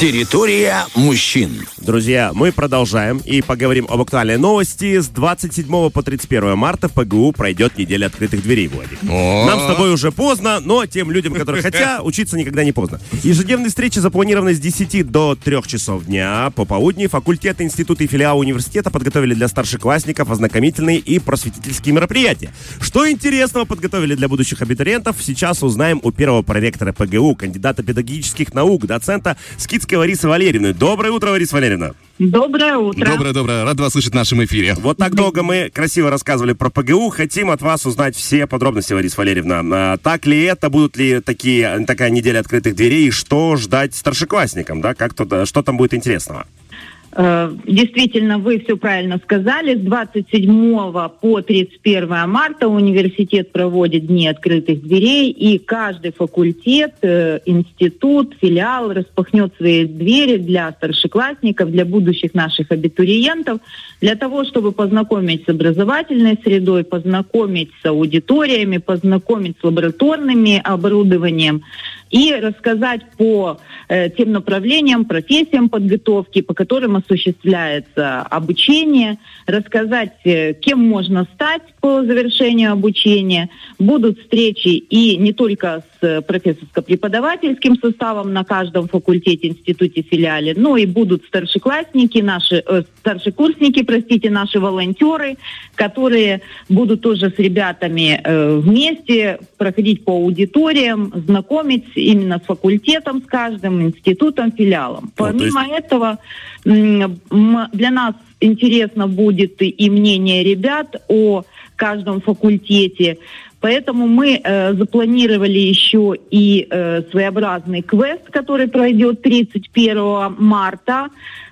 Территория мужчин. Друзья, мы продолжаем и поговорим об актуальной новости. С 27 по 31 марта в ПГУ пройдет неделя открытых дверей, Владик. Нам с тобой уже поздно, но тем людям, которые хотят, учиться никогда не поздно. Ежедневные встречи запланированы с 10 до 3 часов дня. По полудни факультеты, институты и филиалы университета подготовили для старшеклассников ознакомительные и просветительские мероприятия. Что интересного подготовили для будущих абитуриентов, сейчас узнаем у первого проректора ПГУ, кандидата педагогических наук, доцента Скидской Ларисы Валерьевны. Доброе утро, Лариса Валерьевна. Доброе утро. Доброе, доброе. Рад вас слышать в нашем эфире. Вот так долго мы красиво рассказывали про ПГУ. Хотим от вас узнать все подробности, Лариса Валерьевна. А, так ли это? Будут ли такие, такая неделя открытых дверей? И что ждать старшеклассникам? Да? Как тут, что там будет интересного? Э, действительно, вы все правильно сказали. С 27 по 31 марта университет проводит дни открытых дверей, и каждый факультет, э, институт, филиал распахнет свои двери для старшеклассников, для будущих наших абитуриентов, для того, чтобы познакомить с образовательной средой, познакомить с аудиториями, познакомить с лабораторными оборудованием и рассказать по э, тем направлениям, профессиям подготовки, по которым осуществляется обучение, рассказать, э, кем можно стать по завершению обучения. Будут встречи и не только с профессорско-преподавательским составом на каждом факультете, институте, филиале, но и будут старшеклассники, наши э, старшекурсники, простите, наши волонтеры, которые будут тоже с ребятами э, вместе проходить по аудиториям, знакомить именно с факультетом, с каждым институтом, филиалом. Помимо есть... этого, для нас интересно будет и мнение ребят о каждом факультете. Поэтому мы э, запланировали еще и э, своеобразный квест, который пройдет 31 марта.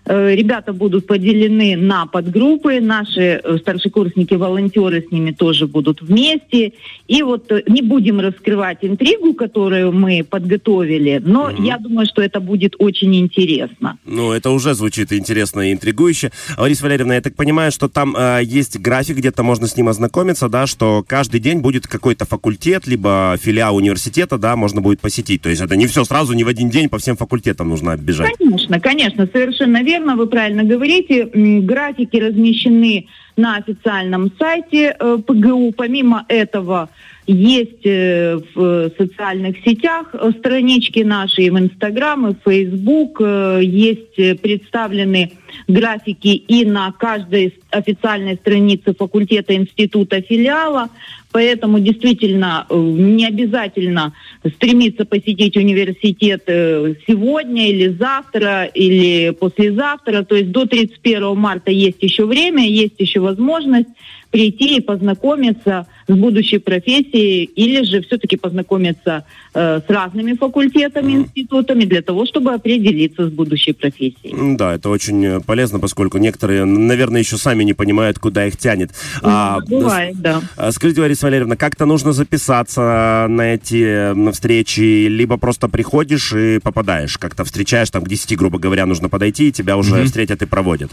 Э, ребята будут поделены на подгруппы, наши э, старшекурсники-волонтеры с ними тоже будут вместе. И вот э, не будем раскрывать интригу, которую мы подготовили, но mm-hmm. я думаю, что это будет очень интересно. Ну, это уже звучит интересно и интригующе. Лариса Валерьевна, я так понимаю, что там э, есть график, где-то можно с ним ознакомиться, да, что каждый день будет какой-то факультет, либо филиал университета, да, можно будет посетить. То есть это не все сразу, не в один день по всем факультетам нужно бежать. Конечно, конечно, совершенно верно верно, вы правильно говорите. Графики размещены на официальном сайте э, ПГУ. Помимо этого, есть э, в социальных сетях э, странички наши, в Инстаграм, и в Фейсбук. Есть представлены графики и на каждой официальной странице факультета, института, филиала. Поэтому действительно э, не обязательно стремиться посетить университет э, сегодня или завтра или послезавтра. То есть до 31 марта есть еще время, есть еще возможность прийти и познакомиться с будущей профессией или же все-таки познакомиться э, с разными факультетами, институтами для того, чтобы определиться с будущей профессией. Да, это очень э, полезно, поскольку некоторые, наверное, еще сами не понимают, куда их тянет. А, бывает, да. А, скажите, Лариса Валерьевна, как-то нужно записаться на эти на встречи, либо просто приходишь и попадаешь, как-то встречаешь, там к 10, грубо говоря, нужно подойти, и тебя уже mm-hmm. встретят и проводят.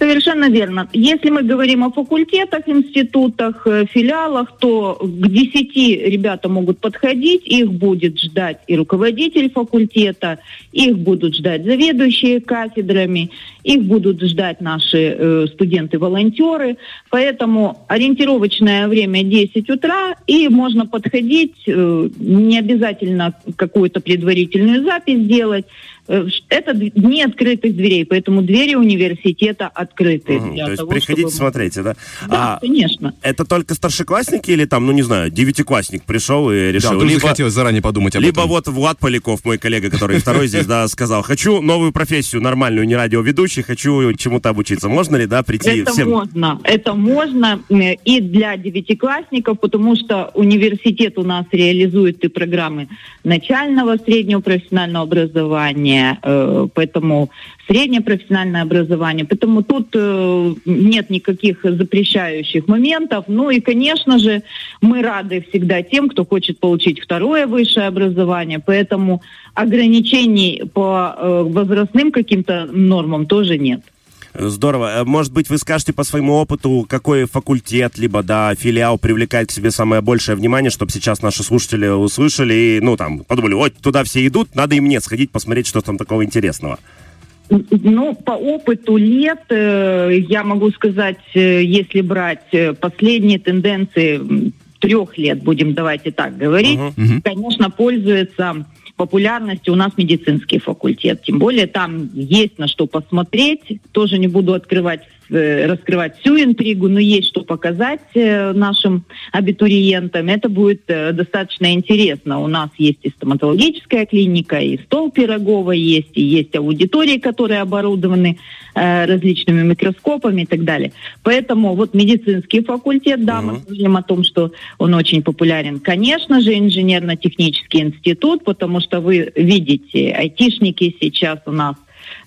Совершенно верно. Если мы говорим о факультетах, институтах, э, филиалах, то к 10 ребята могут подходить, их будет ждать и руководитель факультета, их будут ждать заведующие кафедрами, их будут ждать наши э, студенты-волонтеры. Поэтому ориентировочное время 10 утра, и можно подходить, э, не обязательно какую-то предварительную запись делать. Э, это дни открытых дверей, поэтому двери университета открыты. Угу, то есть того, приходите, чтобы... смотрите, да? Да, а конечно. Это только старшеклассники или там, ну не знаю, девятиклассник пришел и решил? Да, либо хотелось заранее подумать об либо этом. вот Влад Поляков, мой коллега, который второй здесь, да, сказал, хочу новую профессию, нормальную, не радиоведущий, хочу чему-то обучиться. Можно ли, да, прийти Это можно, это можно и для девятиклассников, потому что университет у нас реализует и программы начального, среднего профессионального образования, образование, э, поэтому среднее профессиональное образование. Поэтому тут э, нет никаких запрещающих моментов. Ну и, конечно же, мы рады всегда тем, кто хочет получить второе высшее образование. Поэтому ограничений по э, возрастным каким-то нормам тоже нет. Здорово. Э, может быть, вы скажете по своему опыту, какой факультет, либо, да, филиал привлекает к себе самое большее внимание, чтобы сейчас наши слушатели услышали и, ну, там, подумали, вот, туда все идут, надо и мне сходить посмотреть, что там такого интересного. Ну, по опыту лет э, я могу сказать, э, если брать последние тенденции трех лет, будем давайте так говорить, uh-huh. конечно, пользуется популярностью у нас медицинский факультет. Тем более там есть на что посмотреть. Тоже не буду открывать раскрывать всю интригу, но есть что показать э, нашим абитуриентам. Это будет э, достаточно интересно. У нас есть и стоматологическая клиника, и стол Пирогова есть, и есть аудитории, которые оборудованы различными микроскопами и так далее. Поэтому вот медицинский факультет, да, uh-huh. мы говорим о том, что он очень популярен. Конечно же, инженерно-технический институт, потому что вы видите, айтишники сейчас у нас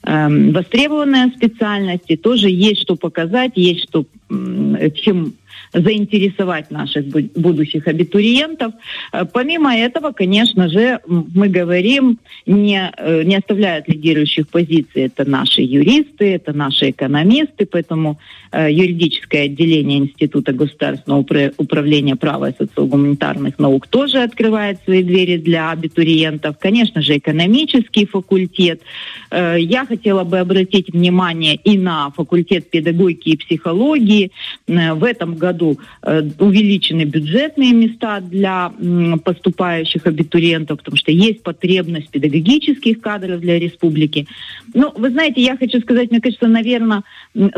э, востребованная специальность, и тоже есть что показать, есть что, чем заинтересовать наших будущих абитуриентов. Э, помимо этого, конечно же, мы говорим, не, э, не оставляют лидирующих позиций. Это наши юристы, это наши экономисты, поэтому э, юридическое отделение Института государственного управления права и социогуманитарных наук тоже открывает свои двери для абитуриентов. Конечно же, экономический факультет. Я хотела бы обратить внимание и на факультет педагогики и психологии. В этом году э, увеличены бюджетные места для поступающих абитуриентов, потому что есть потребность педагогических кадров для республики. Ну, вы знаете, я хочу сказать, мне кажется, наверное,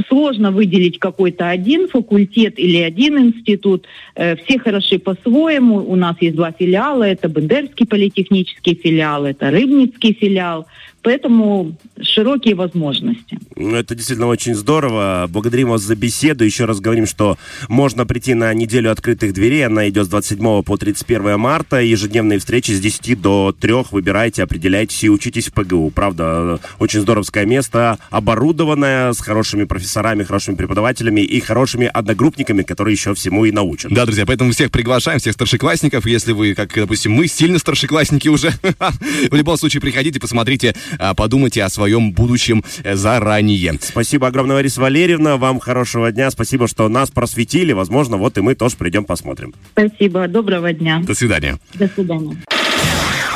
сложно выделить какой-то один факультет или один институт. Э, все хороши по-своему. У нас есть два филиала. Это Бендерский политехнический филиал, это Рыбницкий филиал. Поэтому широкие возможности. Ну, это действительно очень здорово. Благодарим вас за беседу. Еще раз говорим, что можно прийти на неделю открытых дверей. Она идет с 27 по 31 марта. Ежедневные встречи с 10 до 3. Выбирайте, определяйтесь и учитесь в ПГУ. Правда, очень здоровское место, оборудованное, с хорошими профессорами, хорошими преподавателями и хорошими одногруппниками, которые еще всему и научат. Да, друзья, поэтому всех приглашаем, всех старшеклассников. Если вы, как, допустим, мы, сильно старшеклассники уже, в любом случае приходите, посмотрите подумайте о своем будущем э, заранее. Спасибо огромное, Лариса Валерьевна. Вам хорошего дня. Спасибо, что нас просветили. Возможно, вот и мы тоже придем посмотрим. Спасибо. Доброго дня. До свидания. До свидания.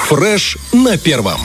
Фреш на первом.